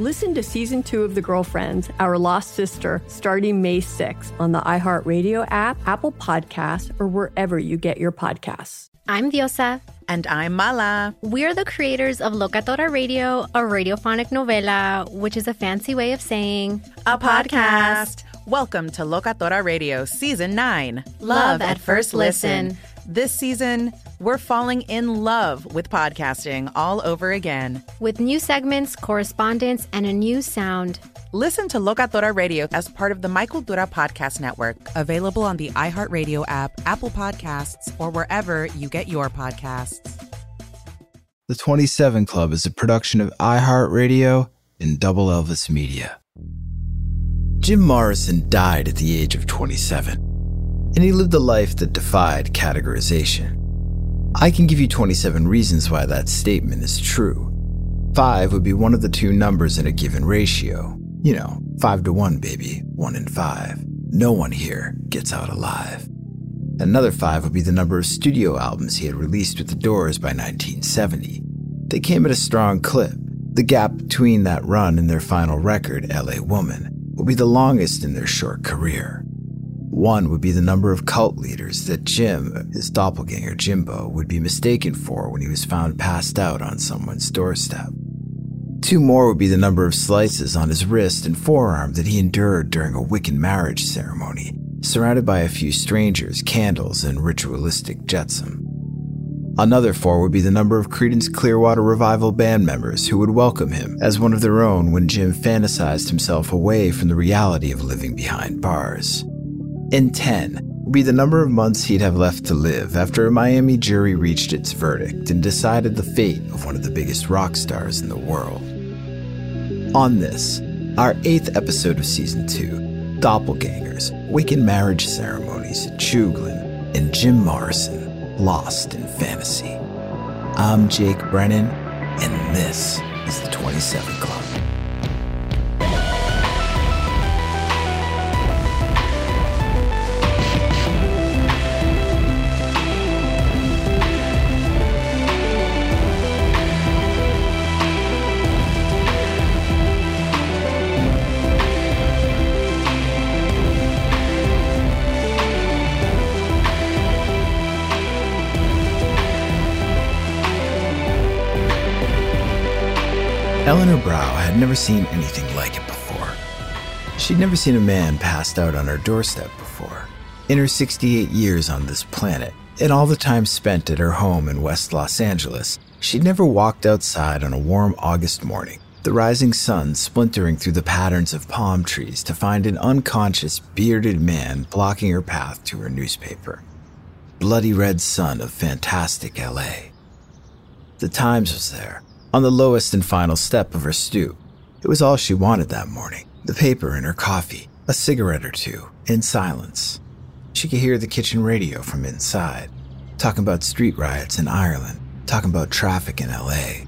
Listen to season two of The Girlfriends, Our Lost Sister, starting May 6th on the iHeartRadio app, Apple Podcasts, or wherever you get your podcasts. I'm Diosa. And I'm Mala. We're the creators of Locatora Radio, a radiophonic novela, which is a fancy way of saying a podcast. Welcome to Locatora Radio Season 9 Love, Love at, at, First listen. listen. This season, we're falling in love with podcasting all over again. With new segments, correspondence, and a new sound. Listen to Locatora Radio as part of the Michael Cultura Podcast Network, available on the iHeartRadio app, Apple Podcasts, or wherever you get your podcasts. The 27 Club is a production of iHeartRadio and Double Elvis Media. Jim Morrison died at the age of 27 and he lived a life that defied categorization. I can give you 27 reasons why that statement is true. 5 would be one of the two numbers in a given ratio. You know, 5 to 1, baby, 1 in 5. No one here gets out alive. Another 5 would be the number of studio albums he had released with the Doors by 1970. They came at a strong clip. The gap between that run and their final record, LA Woman, will be the longest in their short career. One would be the number of cult leaders that Jim, his doppelganger Jimbo, would be mistaken for when he was found passed out on someone's doorstep. Two more would be the number of slices on his wrist and forearm that he endured during a Wiccan marriage ceremony, surrounded by a few strangers, candles, and ritualistic jetsam. Another four would be the number of Creedence Clearwater Revival band members who would welcome him as one of their own when Jim fantasized himself away from the reality of living behind bars and 10 would be the number of months he'd have left to live after a Miami jury reached its verdict and decided the fate of one of the biggest rock stars in the world. On this, our eighth episode of season two, Doppelgangers, Wiccan Marriage Ceremonies, Chuglin, and Jim Morrison, Lost in Fantasy. I'm Jake Brennan, and this is the 27 Club. Eleanor Brow had never seen anything like it before. She'd never seen a man passed out on her doorstep before. In her 68 years on this planet, and all the time spent at her home in West Los Angeles, she'd never walked outside on a warm August morning, the rising sun splintering through the patterns of palm trees to find an unconscious, bearded man blocking her path to her newspaper. Bloody red sun of fantastic LA. The Times was there, on the lowest and final step of her stoop. It was all she wanted that morning the paper and her coffee, a cigarette or two, in silence. She could hear the kitchen radio from inside, talking about street riots in Ireland, talking about traffic in LA.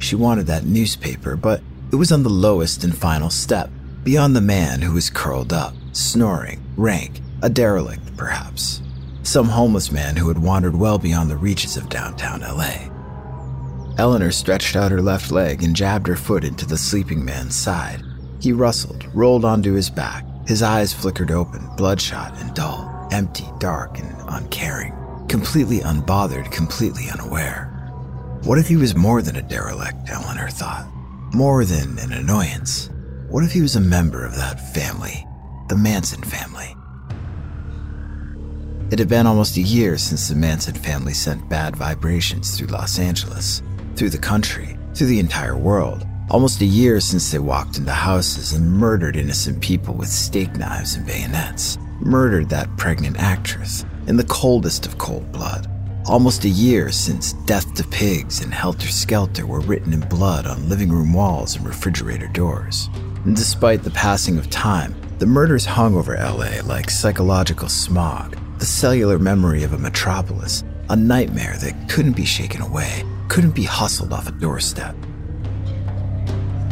She wanted that newspaper, but it was on the lowest and final step, beyond the man who was curled up, snoring, rank, a derelict, perhaps. some homeless man who had wandered well beyond the reaches of downtown LA. Eleanor stretched out her left leg and jabbed her foot into the sleeping man's side. He rustled, rolled onto his back. His eyes flickered open, bloodshot and dull, empty, dark, and uncaring. Completely unbothered, completely unaware. What if he was more than a derelict, Eleanor thought? More than an annoyance. What if he was a member of that family, the Manson family? It had been almost a year since the Manson family sent bad vibrations through Los Angeles, through the country, through the entire world. Almost a year since they walked into houses and murdered innocent people with steak knives and bayonets, murdered that pregnant actress in the coldest of cold blood. Almost a year since Death to Pigs and Helter Skelter were written in blood on living room walls and refrigerator doors. And despite the passing of time, the murders hung over LA like psychological smog, the cellular memory of a metropolis, a nightmare that couldn't be shaken away, couldn't be hustled off a doorstep.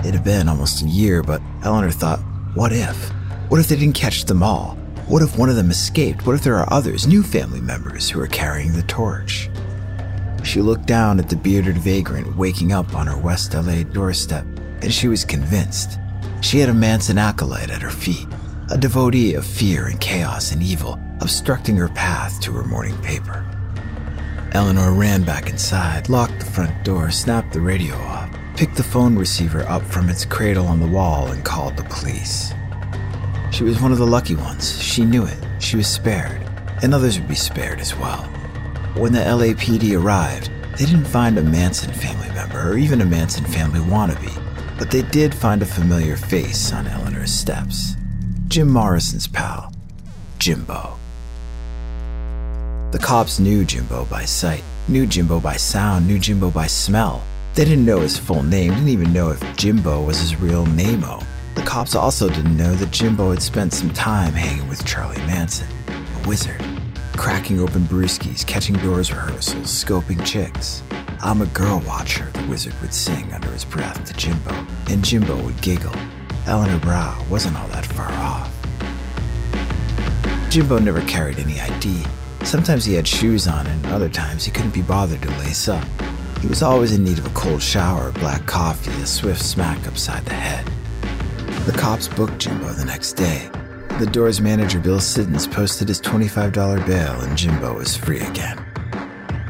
It had been almost a year, but Eleanor thought, what if? What if they didn't catch them all? What if one of them escaped? What if there are others, new family members, who are carrying the torch? She looked down at the bearded vagrant waking up on her West LA doorstep, and she was convinced. She had a Manson acolyte at her feet, a devotee of fear and chaos and evil, obstructing her path to her morning paper. Eleanor ran back inside, locked the front door, snapped the radio off, picked the phone receiver up from its cradle on the wall, and called the police. She was one of the lucky ones. She knew it. She was spared, and others would be spared as well. When the LAPD arrived, they didn't find a Manson family member or even a Manson family wannabe, but they did find a familiar face on Eleanor's steps Jim Morrison's pal, Jimbo. The cops knew Jimbo by sight, knew Jimbo by sound, knew Jimbo by smell. They didn't know his full name, didn't even know if Jimbo was his real name. The cops also didn't know that Jimbo had spent some time hanging with Charlie Manson, a wizard, cracking open brewskis, catching doors rehearsals, scoping chicks. I'm a girl watcher, the wizard would sing under his breath to Jimbo, and Jimbo would giggle. Eleanor Brow wasn't all that far off. Jimbo never carried any ID. Sometimes he had shoes on, and other times he couldn't be bothered to lace up. He was always in need of a cold shower, black coffee, a swift smack upside the head. The cops booked Jimbo the next day. The door's manager, Bill Siddons, posted his $25 bail, and Jimbo was free again.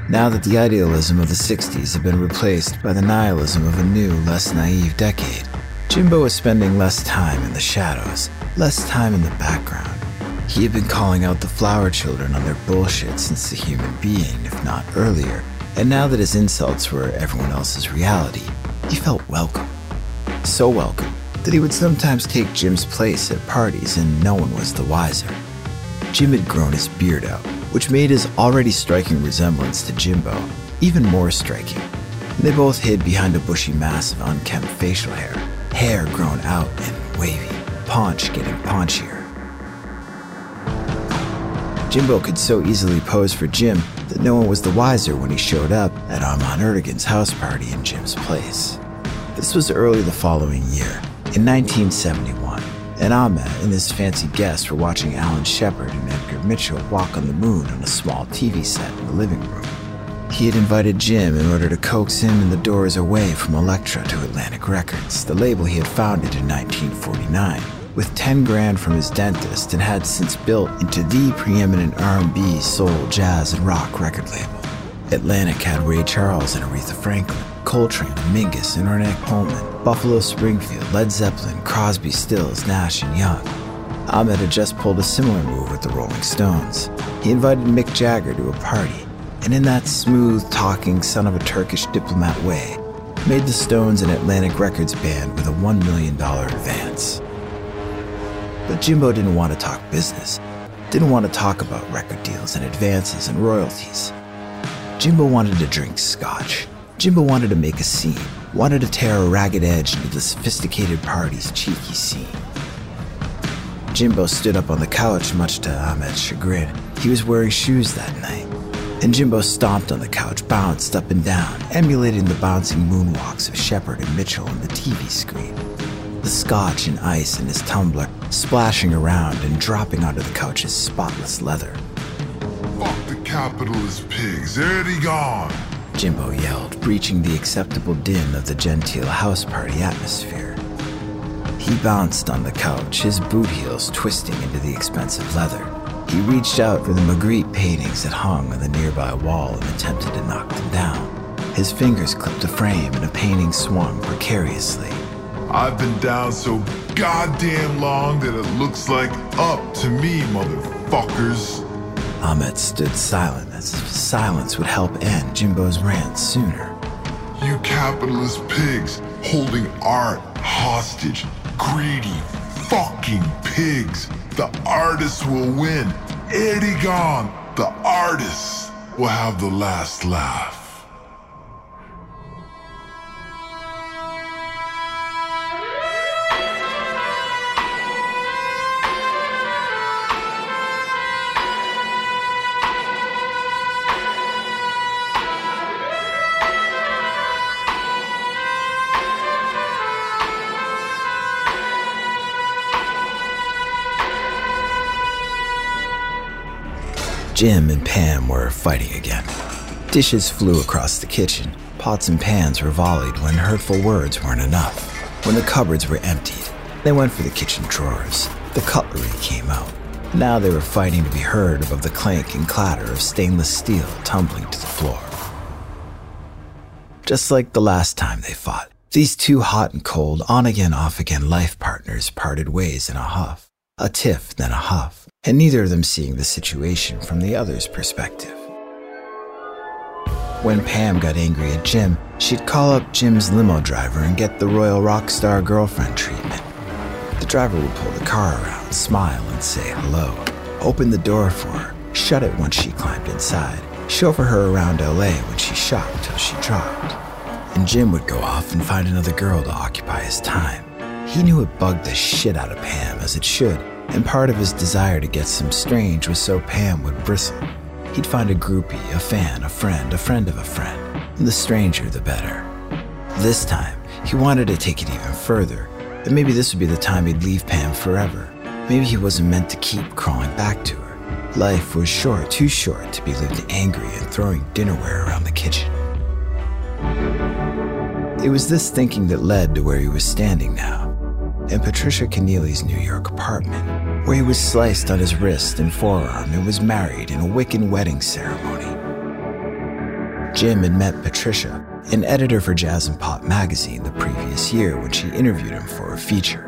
Now that the idealism of the 60s had been replaced by the nihilism of a new, less naive decade, Jimbo was spending less time in the shadows, less time in the background. He had been calling out the flower children on their bullshit since the Human Be-In, if not earlier, and now that his insults were everyone else's reality, he felt welcome. So welcome that he would sometimes take Jim's place at parties and no one was the wiser. Jim had grown his beard out, which made his already striking resemblance to Jimbo even more striking. They both hid behind a bushy mass of unkempt facial hair, hair grown out and wavy, paunch getting paunchier. Jimbo could so easily pose for Jim that no one was the wiser when he showed up at Ahmet Ertegun's house party in Jim's place. This was early the following year, in 1971, and Ahmet and his fancy guests were watching Alan Shepard and Edgar Mitchell walk on the moon on a small TV set in the living room. He had invited Jim in order to coax him and the doors away from Elektra to Atlantic Records, the label he had founded in 1949 with 10 grand from his dentist and had since built into the preeminent R&B, soul, jazz, and rock record label. Atlantic had Ray Charles and Aretha Franklin, Coltrane, Mingus, and Ornette Coleman, Buffalo Springfield, Led Zeppelin, Crosby, Stills, Nash, and Young. Ahmet had just pulled a similar move with the Rolling Stones. He invited Mick Jagger to a party, and in that smooth talking, son of a Turkish diplomat way, made the Stones an Atlantic Records band with a $1 million advance. But Jimbo didn't want to talk business, didn't want to talk about record deals and advances and royalties. Jimbo wanted to drink scotch. Jimbo wanted to make a scene, wanted to tear a ragged edge into the sophisticated party's cheeky scene. Jimbo stood up on the couch, much to Ahmet's chagrin. He was wearing shoes that night. And Jimbo stomped on the couch, bounced up and down, emulating the bouncing moonwalks of Shepard and Mitchell on the TV screen. The scotch and ice in his tumbler splashing around and dropping onto the couch's spotless leather. Fuck the capitalist pigs, Ertegun. Jimbo yelled, breaching the acceptable din of the genteel house party atmosphere. He bounced on the couch, his boot heels twisting into the expensive leather. He reached out for the Magritte paintings that hung on the nearby wall and attempted to knock them down. His fingers clipped a frame and a painting swung precariously. I've been down so goddamn long that it looks like up to me, motherfuckers. Ahmet stood silent as if silence would help end Jimbo's rant sooner. You capitalist pigs holding art hostage. Greedy fucking pigs. The artists will win. Ertegun. The artists will have the last laugh. Jim and Pam were fighting again. Dishes flew across the kitchen. Pots and pans were volleyed when hurtful words weren't enough. When the cupboards were emptied, they went for the kitchen drawers. The cutlery came out. Now they were fighting to be heard above the clank and clatter of stainless steel tumbling to the floor. Just like the last time they fought, these two hot and cold, on again, off again life partners parted ways in a huff, a tiff, then a huff and neither of them seeing the situation from the other's perspective. When Pam got angry at Jim, she'd call up Jim's limo driver and get the royal rock star girlfriend treatment. The driver would pull the car around, smile, and say hello, open the door for her, shut it once she climbed inside, chauffeur her around LA when she shopped till she dropped. And Jim would go off and find another girl to occupy his time. He knew it bugged the shit out of Pam, as it should, and part of his desire to get some strange was so Pam would bristle. He'd find a groupie, a fan, a friend, a friend of a friend. And the stranger, the better. This time, he wanted to take it even further, and maybe this would be the time he'd leave Pam forever. Maybe he wasn't meant to keep crawling back to her. Life was short, too short to be lived angry and throwing dinnerware around the kitchen. It was this thinking that led to where he was standing now in Patricia Kennealy's New York apartment, where he was sliced on his wrist and forearm and was married in a Wiccan wedding ceremony. Jim had met Patricia, an editor for Jazz and Pop magazine, the previous year when she interviewed him for a feature.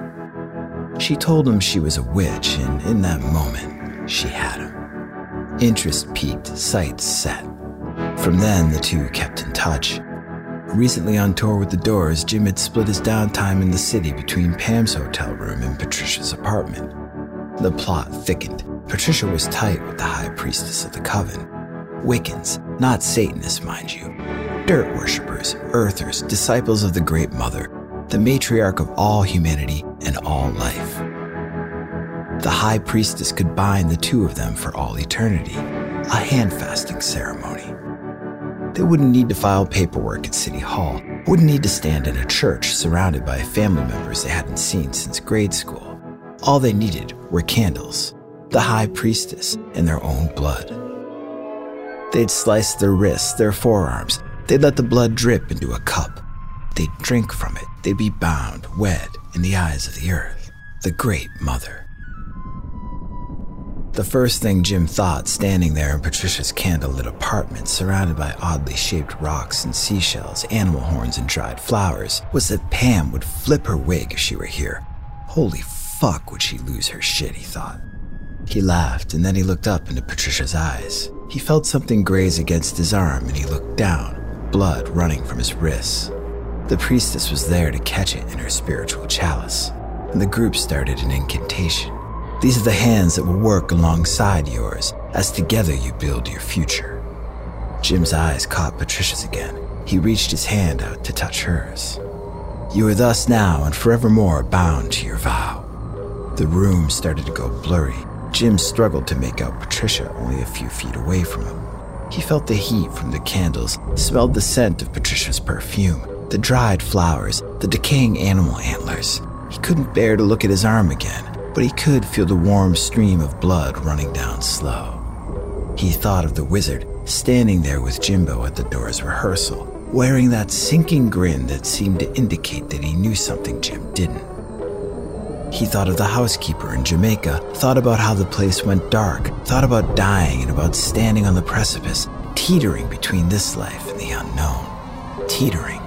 She told him she was a witch, and in that moment, she had him. Interest peaked, sights set. From then, the two kept in touch Recently on tour with the Doors, Jim had split his downtime in the city between Pam's hotel room and Patricia's apartment. The plot thickened. Patricia was tight with the high priestess of the coven. Wiccans, not Satanists, mind you. Dirt worshippers, earthers, disciples of the Great Mother, the matriarch of all humanity and all life. The high priestess could bind the two of them for all eternity, a hand fasting ceremony. They wouldn't need to file paperwork at City Hall, wouldn't need to stand in a church surrounded by family members they hadn't seen since grade school. All they needed were candles, the high priestess, and their own blood. They'd slice their wrists, their forearms, they'd let the blood drip into a cup. They'd drink from it, they'd be bound, wed, in the eyes of the earth, the Great Mother. The first thing Jim thought, standing there in Patricia's candlelit apartment, surrounded by oddly shaped rocks and seashells, animal horns, and dried flowers, was that Pam would flip her wig if she were here. Holy fuck, would she lose her shit, he thought. He laughed, and then he looked up into Patricia's eyes. He felt something graze against his arm, and he looked down, blood running from his wrists. The priestess was there to catch it in her spiritual chalice, and the group started an incantation. These are the hands that will work alongside yours as together you build your future. Jim's eyes caught Patricia's again. He reached his hand out to touch hers. You are thus now and forevermore bound to your vow. The room started to go blurry. Jim struggled to make out Patricia only a few feet away from him. He felt the heat from the candles, smelled the scent of Patricia's perfume, the dried flowers, the decaying animal antlers. He couldn't bear to look at his arm again but he could feel the warm stream of blood running down slow. He thought of the wizard standing there with Jimbo at the door's rehearsal, wearing that sinking grin that seemed to indicate that he knew something Jim didn't. He thought of the housekeeper in Jamaica, thought about how the place went dark, thought about dying and about standing on the precipice, teetering between this life and the unknown. Teetering.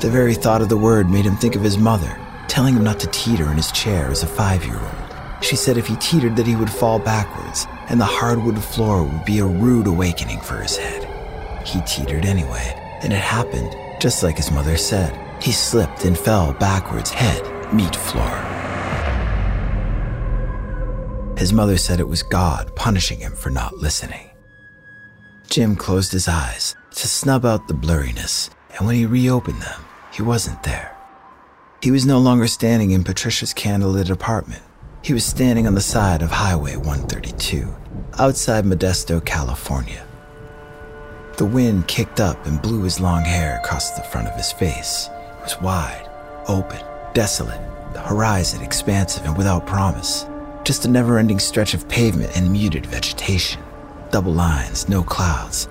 The very thought of the word made him think of his mother, telling him not to teeter in his chair as a five year old. She said if he teetered that he would fall backwards, and the hardwood floor would be a rude awakening for his head. He teetered anyway, and it happened just like his mother said. He slipped and fell backwards, head, meat floor. His mother said it was God punishing him for not listening. Jim closed his eyes to snub out the blurriness, and when he reopened them, he wasn't there. He was no longer standing in Patricia's candlelit apartment. He was standing on the side of Highway 132, outside Modesto, California. The wind kicked up and blew his long hair across the front of his face. It was wide, open, desolate, the horizon expansive and without promise. Just a never ending stretch of pavement and muted vegetation. Double lines, no clouds.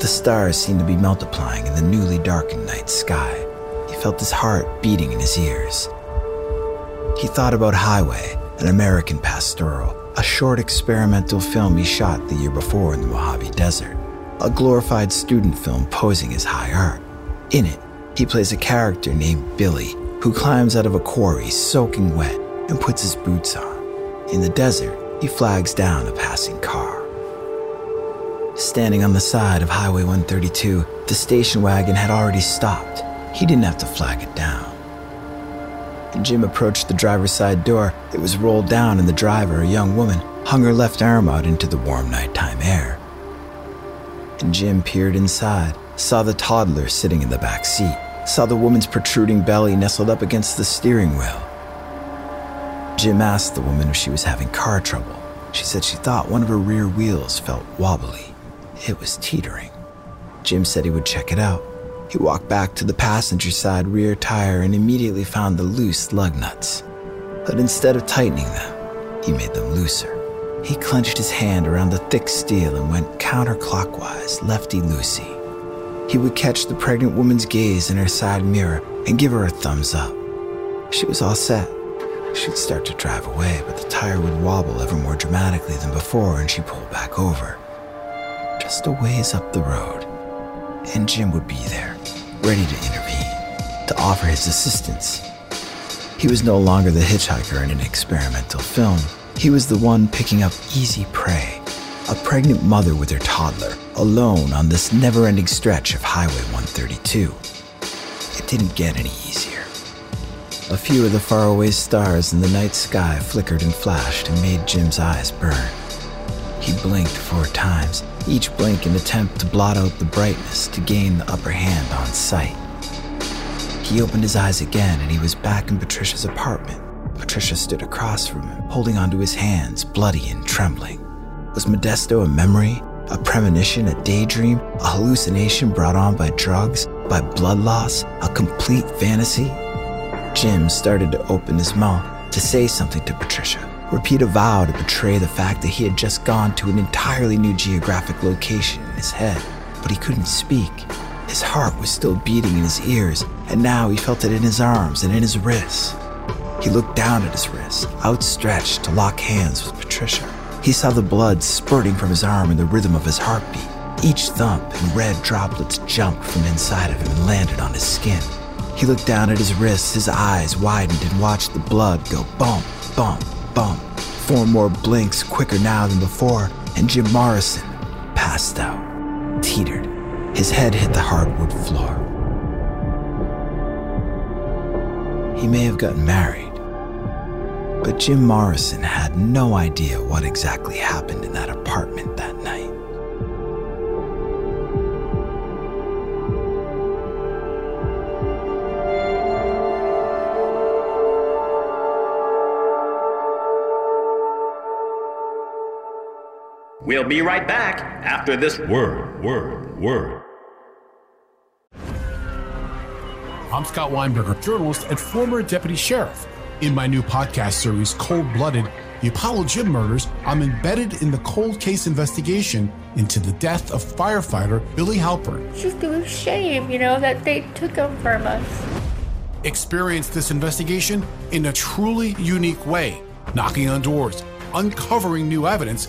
The stars seemed to be multiplying in the newly darkened night sky. He felt his heart beating in his ears. He thought about Highway, an American pastoral, a short experimental film he shot the year before in the Mojave Desert, a glorified student film posing as high art. In it, he plays a character named Billy who climbs out of a quarry soaking wet and puts his boots on. In the desert, he flags down a passing car. Standing on the side of Highway 132, the station wagon had already stopped. He didn't have to flag it down. Jim approached the driver's side door. It was rolled down, and the driver, a young woman, hung her left arm out into the warm nighttime air. Jim peered inside, saw the toddler sitting in the back seat, saw the woman's protruding belly nestled up against the steering wheel. Jim asked the woman if she was having car trouble. She said she thought one of her rear wheels felt wobbly. It was teetering. Jim said he would check it out. He walked back to the passenger side rear tire and immediately found the loose lug nuts. But instead of tightening them, he made them looser. He clenched his hand around the thick steel and went counterclockwise, lefty loosey. He would catch the pregnant woman's gaze in her side mirror and give her a thumbs up. She was all set. She'd start to drive away, but the tire would wobble ever more dramatically than before and she pulled back over. Just a ways up the road. And Jim would be there, ready to intervene, to offer his assistance. He was no longer the hitchhiker in an experimental film. He was the one picking up easy prey. A pregnant mother with her toddler, alone on this never ending stretch of Highway 132. It didn't get any easier. A few of the faraway stars in the night sky flickered and flashed and made Jim's eyes burn. He blinked four times, each blink an attempt to blot out the brightness to gain the upper hand on sight. He opened his eyes again and he was back in Patricia's apartment. Patricia stood across from him, holding onto his hands, bloody and trembling. Was Modesto a memory, a premonition, a daydream, a hallucination brought on by drugs, by blood loss, a complete fantasy? Jim started to open his mouth to say something to Patricia, repeat a vow to betray the fact that he had just gone to an entirely new geographic location in his head, but he couldn't speak. His heart was still beating in his ears, and now he felt it in his arms and in his wrists. He looked down at his wrists, outstretched to lock hands with Patricia. He saw the blood spurting from his arm in the rhythm of his heartbeat. Each thump and red droplets jumped from inside of him and landed on his skin. He looked down at his wrists, his eyes widened, and watched the blood go bump, bump, bump. Four more blinks, quicker now than before, and Jim Morrison passed out, teetered. His head hit the hardwood floor. He may have gotten married, but Jim Morrison had no idea what exactly happened in that apartment that night. We'll be right back after this word, word, word. I'm Scott Weinberger, journalist and former deputy sheriff. In my new podcast series, Cold Blooded, the Apollo Gym murders, I'm embedded in the cold case investigation into the death of firefighter Billy Halpern. It's just a shame, you know, that they took him from us. Experience this investigation in a truly unique way, knocking on doors, uncovering new evidence,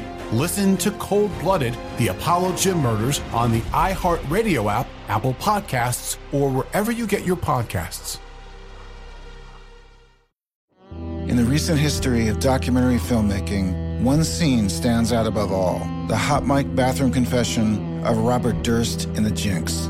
Listen to Cold Blooded, the Apollo Gym Murders on the iHeartRadio app, Apple Podcasts, or wherever you get your podcasts. In the recent history of documentary filmmaking, one scene stands out above all the hot mic bathroom confession of Robert Durst in The Jinx.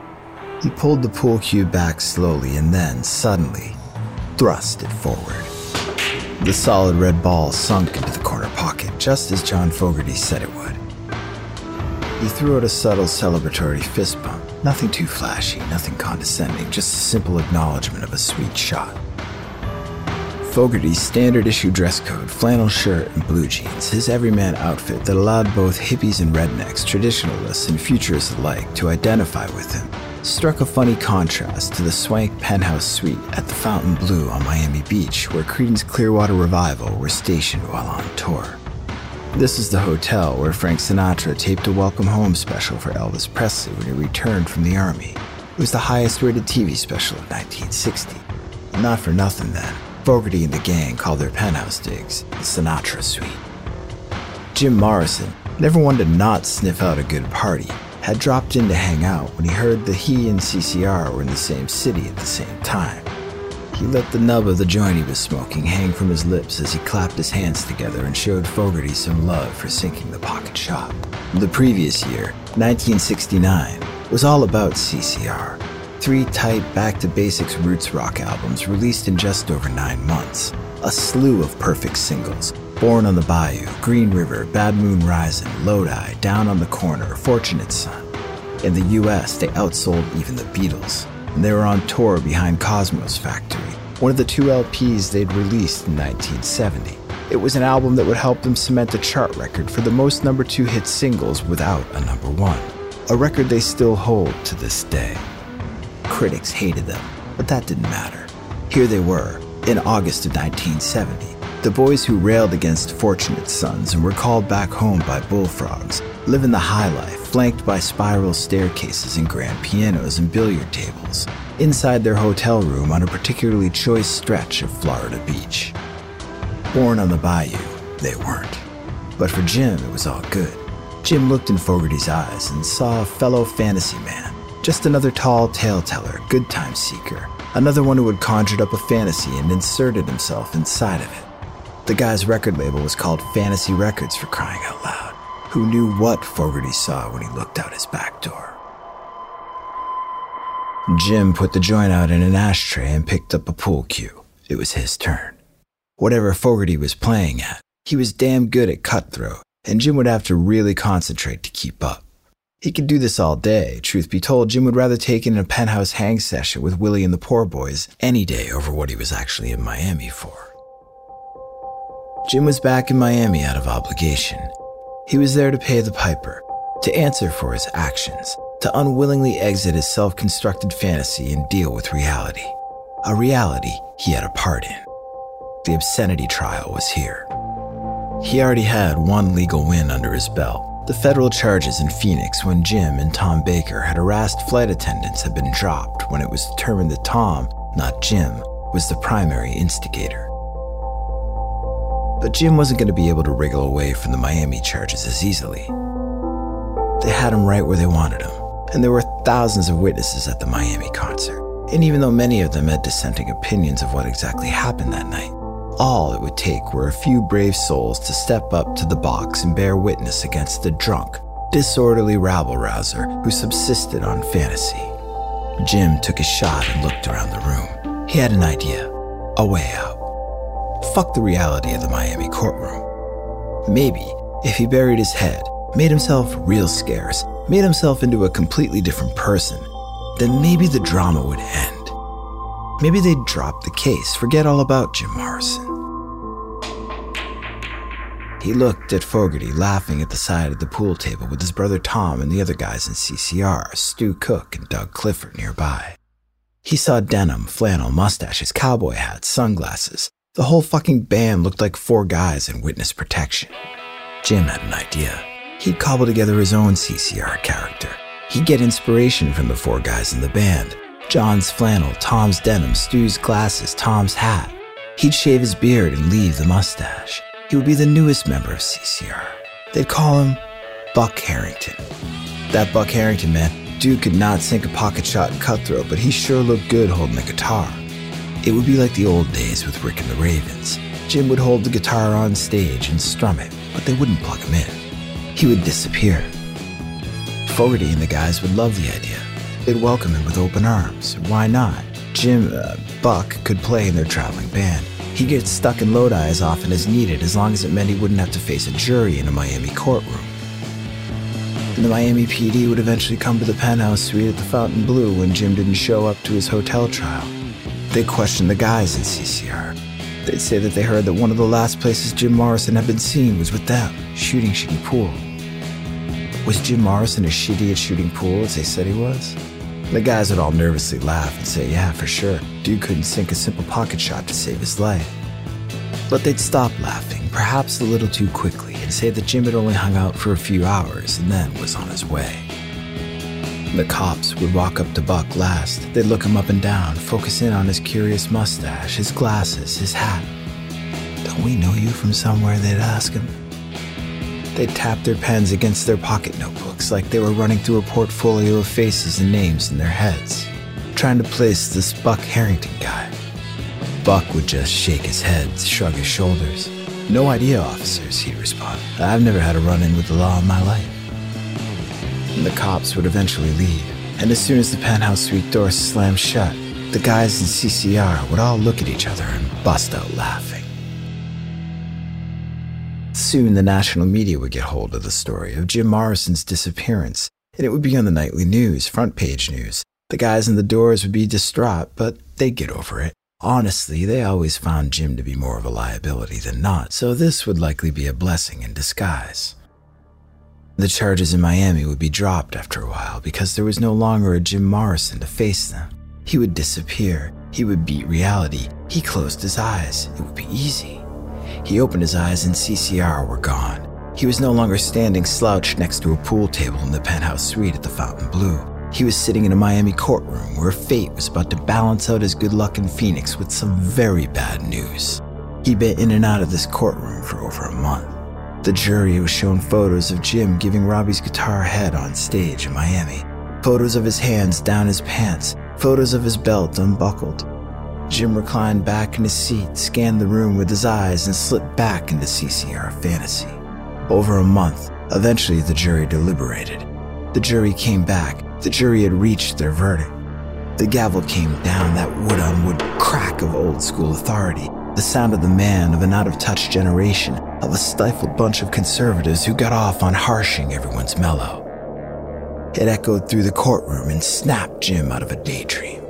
He pulled the pool cue back slowly and then, suddenly, thrust it forward. The solid red ball sunk into the corner pocket, just as John Fogerty said it would. He threw out a subtle celebratory fist bump. Nothing too flashy, nothing condescending, just a simple acknowledgement of a sweet shot. Fogerty's standard issue dress code, flannel shirt, and blue jeans, his everyman outfit that allowed both hippies and rednecks, traditionalists and futurists alike to identify with him, struck a funny contrast to the swank penthouse suite at the Fontainebleau on Miami Beach, where Creedence Clearwater Revival were stationed while on tour. This is the hotel where Frank Sinatra taped a welcome home special for Elvis Presley when he returned from the Army. It was the highest rated TV special of 1960. Not for nothing then. Fogerty and the gang called their penthouse digs the Sinatra Suite. Jim Morrison, never wanted to not sniff out a good party, had dropped in to hang out when he heard that he and CCR were in the same city at the same time. He let the nub of the joint he was smoking hang from his lips as he clapped his hands together and showed Fogerty some love for sinking the pocket shop. The previous year, 1969, was all about CCR. Three tight, back to basics roots rock albums released in just over nine months. A slew of perfect singles Born on the Bayou, Green River, Bad Moon Rising, Lodi, Down on the Corner, Fortunate Son. In the US, they outsold even the Beatles, and they were on tour behind Cosmo's Factory, one of the two LPs they'd released in 1970. It was an album that would help them cement a chart record for the most number two hit singles without a number one, a record they still hold to this day. Critics hated them, but that didn't matter. Here they were, in August of 1970, the boys who railed against Fortunate Sons and were called back home by bullfrogs, live in the high life, flanked by spiral staircases and grand pianos and billiard tables, inside their hotel room on a particularly choice stretch of Florida beach. Born on the bayou, they weren't. But for Jim, it was all good. Jim looked in Fogerty's eyes and saw a fellow fantasy man, just another tall tale teller, good time seeker, another one who had conjured up a fantasy and inserted himself inside of it. The guy's record label was called Fantasy Records for crying out loud. Who knew what Fogerty saw when he looked out his back door? Jim put the joint out in an ashtray and picked up a pool cue. It was his turn. Whatever Fogerty was playing at, he was damn good at cutthroat, and Jim would have to really concentrate to keep up. He could do this all day. Truth be told, Jim would rather take in a penthouse hang session with Willie and the Poor Boys any day over what he was actually in Miami for. Jim was back in Miami out of obligation. He was there to pay the piper, to answer for his actions, to unwillingly exit his self constructed fantasy and deal with reality. A reality he had a part in. The obscenity trial was here. He already had one legal win under his belt. The federal charges in Phoenix when Jim and Tom Baker had harassed flight attendants had been dropped when it was determined that Tom, not Jim, was the primary instigator. But Jim wasn't going to be able to wriggle away from the Miami charges as easily. They had him right where they wanted him, and there were thousands of witnesses at the Miami concert. And even though many of them had dissenting opinions of what exactly happened that night, all it would take were a few brave souls to step up to the box and bear witness against the drunk, disorderly rabble rouser who subsisted on fantasy. Jim took a shot and looked around the room. He had an idea, a way out. Fuck the reality of the Miami courtroom. Maybe if he buried his head, made himself real scarce, made himself into a completely different person, then maybe the drama would end. Maybe they'd drop the case, forget all about Jim Morrison. He looked at Fogerty laughing at the side of the pool table with his brother Tom and the other guys in CCR, Stu Cook and Doug Clifford nearby. He saw denim, flannel, mustaches, cowboy hats, sunglasses. The whole fucking band looked like four guys in witness protection. Jim had an idea. He'd cobble together his own CCR character. He'd get inspiration from the four guys in the band John's flannel, Tom's denim, Stu's glasses, Tom's hat. He'd shave his beard and leave the mustache. He would be the newest member of CCR. They'd call him Buck Harrington. That Buck Harrington man, dude could not sink a pocket shot in cutthroat, but he sure looked good holding a guitar. It would be like the old days with Rick and the Ravens. Jim would hold the guitar on stage and strum it, but they wouldn't plug him in. He would disappear. Fogerty and the guys would love the idea. They'd welcome him with open arms. Why not? Jim, uh, Buck, could play in their traveling band. He'd get stuck in Lodi as often as needed, as long as it meant he wouldn't have to face a jury in a Miami courtroom. And the Miami PD would eventually come to the penthouse suite at the Fontainebleau when Jim didn't show up to his hotel trial. They'd question the guys in CCR. They'd say that they heard that one of the last places Jim Morrison had been seen was with them, shooting shitty pool. Was Jim Morrison as shitty at shooting pool as they said he was? The guys would all nervously laugh and say, yeah, for sure, dude couldn't sink a simple pocket shot to save his life. But they'd stop laughing, perhaps a little too quickly, and say that Jim had only hung out for a few hours and then was on his way. The cops would walk up to Buck last. They'd look him up and down, focus in on his curious mustache, his glasses, his hat. Don't we know you from somewhere? They'd ask him. They'd tap their pens against their pocket notebooks like they were running through a portfolio of faces and names in their heads, trying to place this Buck Harrington guy. Buck would just shake his head, shrug his shoulders. No idea, officers, he'd respond. I've never had a run in with the law in my life. And the cops would eventually leave, And as soon as the penthouse suite door slammed shut, the guys in CCR would all look at each other and bust out laughing. Soon the national media would get hold of the story of Jim Morrison's disappearance, and it would be on the nightly news, front page news. The guys in the doors would be distraught, but they'd get over it. Honestly, they always found Jim to be more of a liability than not, so this would likely be a blessing in disguise. The charges in Miami would be dropped after a while because there was no longer a Jim Morrison to face them. He would disappear. He would beat reality. He closed his eyes. It would be easy. He opened his eyes and CCR were gone. He was no longer standing slouched next to a pool table in the penthouse suite at the Fontainebleau. He was sitting in a Miami courtroom where fate was about to balance out his good luck in Phoenix with some very bad news. He'd been in and out of this courtroom for over a month. The jury was shown photos of Jim giving Robbie's guitar head on stage in Miami, photos of his hands down his pants, photos of his belt unbuckled. Jim reclined back in his seat, scanned the room with his eyes, and slipped back into CCR fantasy. Over a month, eventually the jury deliberated. The jury came back. The jury had reached their verdict. The gavel came down, that wood on wood crack of old school authority, the sound of the man of an out of touch generation, of a stifled bunch of conservatives who got off on harshing everyone's mellow. It echoed through the courtroom and snapped Jim out of a daydream.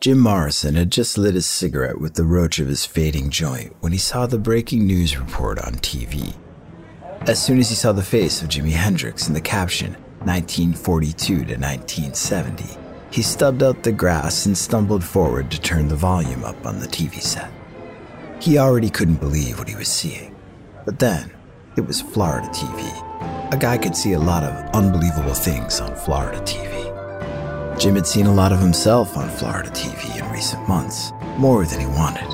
Jim Morrison had just lit his cigarette with the roach of his fading joint when he saw the breaking news report on TV. As soon as he saw the face of Jimi Hendrix in the caption 1942 to 1970, he stubbed out the grass and stumbled forward to turn the volume up on the TV set. He already couldn't believe what he was seeing. But then, it was Florida TV. A guy could see a lot of unbelievable things on Florida TV. Jim had seen a lot of himself on Florida TV in recent months, more than he wanted.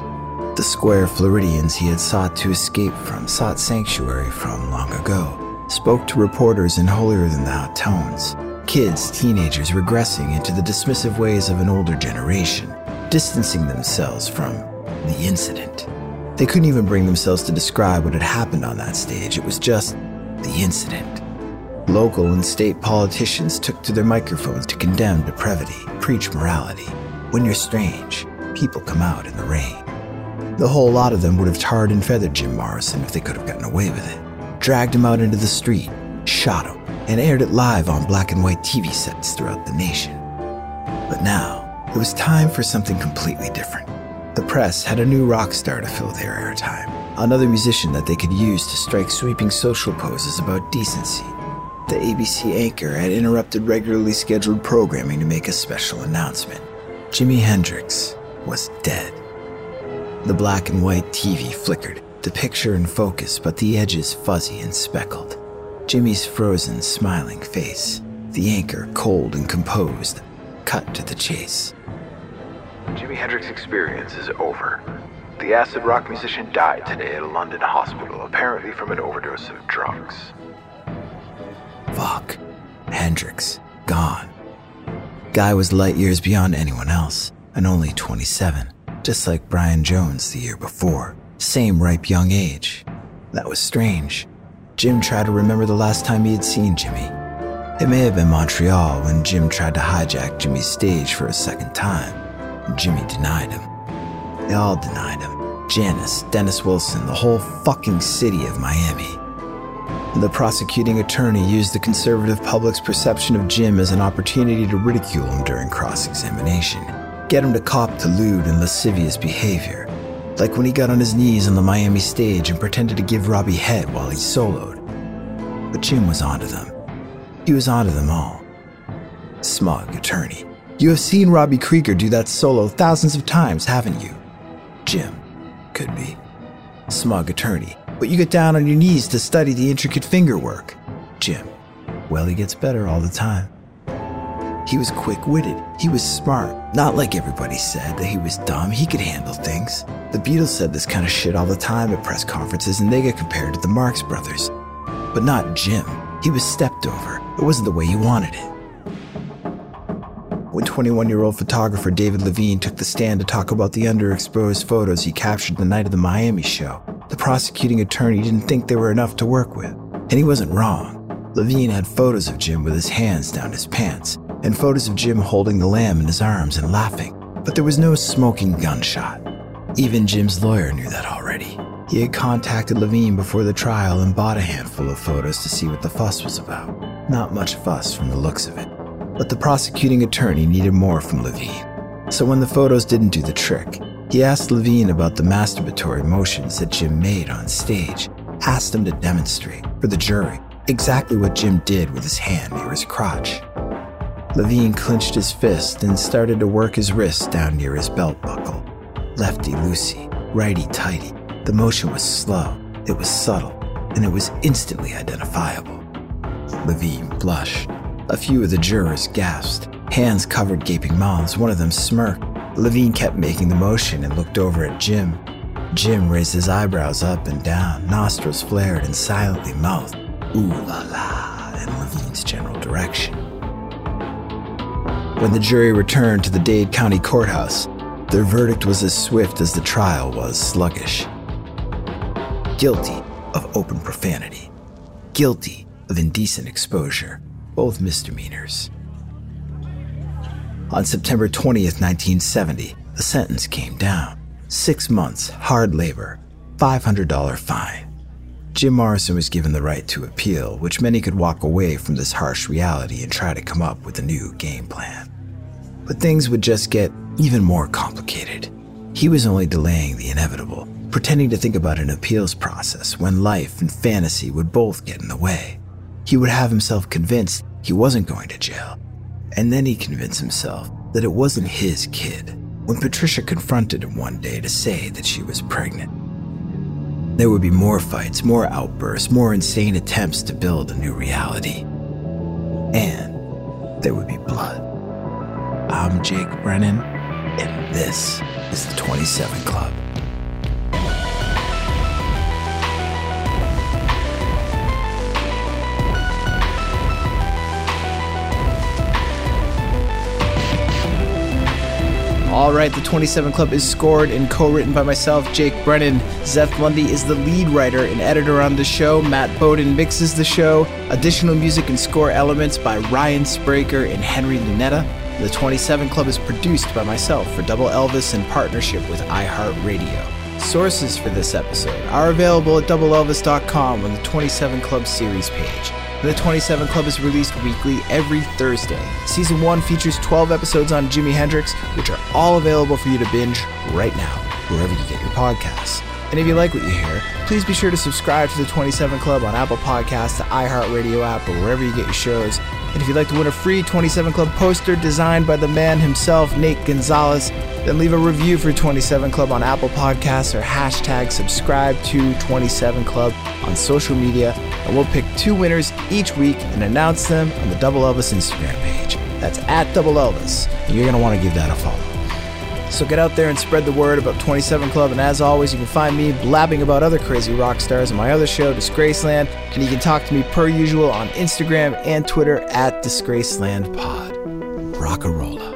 The square Floridians he had sought to escape from, sought sanctuary from long ago, spoke to reporters in holier than thou tones. Kids, teenagers regressing into the dismissive ways of an older generation, distancing themselves from the incident. They couldn't even bring themselves to describe what had happened on that stage. It was just the incident. Local and state politicians took to their microphones to condemn depravity, preach morality. When you're strange, people come out in the rain. The whole lot of them would have tarred and feathered Jim Morrison if they could have gotten away with it, dragged him out into the street, shot him, and aired it live on black and white TV sets throughout the nation. But now, it was time for something completely different. The press had a new rock star to fill their airtime, another musician that they could use to strike sweeping social poses about decency, the ABC anchor had interrupted regularly scheduled programming to make a special announcement. Jimi Hendrix was dead. The black and white TV flickered, the picture in focus, but the edges fuzzy and speckled. Jimi's frozen, smiling face, the anchor cold and composed, cut to the chase. Jimi Hendrix's experience is over. The acid rock musician died today at a London hospital, apparently from an overdose of drugs. Fuck. Hendrix. Gone. Guy was light years beyond anyone else, and only 27, just like Brian Jones the year before. Same ripe young age. That was strange. Jim tried to remember the last time he had seen Jimi. It may have been Montreal when Jim tried to hijack Jimi's stage for a second time. Jimi denied him. They all denied him. Janis, Dennis Wilson, the whole fucking city of Miami. The prosecuting attorney used the conservative public's perception of Jim as an opportunity to ridicule him during cross examination, get him to cop to lewd and lascivious behavior, like when he got on his knees on the Miami stage and pretended to give Robbie head while he soloed. But Jim was onto them. He was onto them all. Smug attorney. You have seen Robbie Krieger do that solo thousands of times, haven't you? Jim. Could be. Smug attorney but you get down on your knees to study the intricate finger work. Jim, well, he gets better all the time. He was quick witted. He was smart. Not like everybody said that he was dumb. He could handle things. The Beatles said this kind of shit all the time at press conferences, and they get compared to the Marx Brothers. but not Jim. He was stepped over. It wasn't the way he wanted it. When 21 year old photographer David Levine took the stand to talk about the underexposed photos he captured the night of the Miami show, the prosecuting attorney didn't think they were enough to work with. And he wasn't wrong. Levine had photos of Jim with his hands down his pants, and photos of Jim holding the lamb in his arms and laughing, but there was no smoking gunshot. Even Jim's lawyer knew that already. He had contacted Levine before the trial and bought a handful of photos to see what the fuss was about. Not much fuss from the looks of it. But the prosecuting attorney needed more from Levine. So when the photos didn't do the trick, he asked Levine about the masturbatory motions that Jim made on stage, asked him to demonstrate, for the jury, exactly what Jim did with his hand near his crotch. Levine clenched his fist and started to work his wrist down near his belt buckle. Lefty loosey, righty tighty. The motion was slow, it was subtle, and it was instantly identifiable. Levine blushed. A few of the jurors gasped. Hands covered gaping mouths. One of them smirked. Levine kept making the motion and looked over at Jim. Jim raised his eyebrows up and down, nostrils flared, and silently mouthed, ooh la la, in Levine's general direction. When the jury returned to the Dade County Courthouse, their verdict was as swift as the trial was sluggish. Guilty of open profanity. Guilty of indecent exposure, both misdemeanors. On September 20th, 1970, the sentence came down. Six months, hard labor, $500 fine. Jim Morrison was given the right to appeal, which many could walk away from this harsh reality and try to come up with a new game plan. But things would just get even more complicated. He was only delaying the inevitable, pretending to think about an appeals process when life and fantasy would both get in the way. He would have himself convinced he wasn't going to jail, and then he convinced himself that it wasn't his kid when Patricia confronted him one day to say that she was pregnant. There would be more fights, more outbursts, more insane attempts to build a new reality. And there would be blood. I'm Jake Brennan, and this is the 27 Club. All right, the 27 Club is scored and co written by myself, Jake Brennan. Zeth Lundy is the lead writer and editor on the show. Matt Bowden mixes the show. Additional music and score elements by Ryan Spraker and Henry Lunetta. The 27 Club is produced by myself for Double Elvis in partnership with iHeartRadio. Sources for this episode are available at doubleelvis.com on the 27 Club series page. The 27 Club is released weekly every Thursday. Season 1 features 12 episodes on Jimi Hendrix, which are all available for you to binge right now, wherever you get your podcasts. And if you like what you hear, please be sure to subscribe to the 27 Club on Apple Podcasts, the iHeartRadio app, or wherever you get your shows. And if you'd like to win a free 27 Club poster designed by the man himself, Nate Gonzalez, then leave a review for 27 Club on Apple Podcasts or hashtag subscribe to 27 Club on social media, and we'll pick two winners each week and announce them on the Double Elvis Instagram page. That's at Double Elvis. You're going to want to give that a follow. So get out there and spread the word about 27 Club. And as always, you can find me blabbing about other crazy rock stars on my other show, Disgraceland. And you can talk to me per usual on Instagram and Twitter at DisgracelandPod. Rockarola.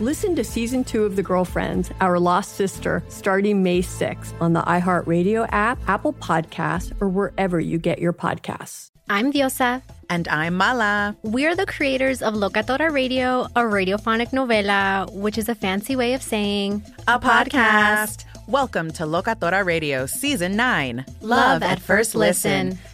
Listen to season two of The Girlfriends, Our Lost Sister, starting May 6th on the iHeartRadio app, Apple Podcasts, or wherever you get your podcasts. I'm Diosa. And I'm Mala. We're the creators of Locatora Radio, a radiophonic novela, which is a fancy way of saying a podcast. Welcome to Locatora Radio Season 9 Love, Love at First listen. listen.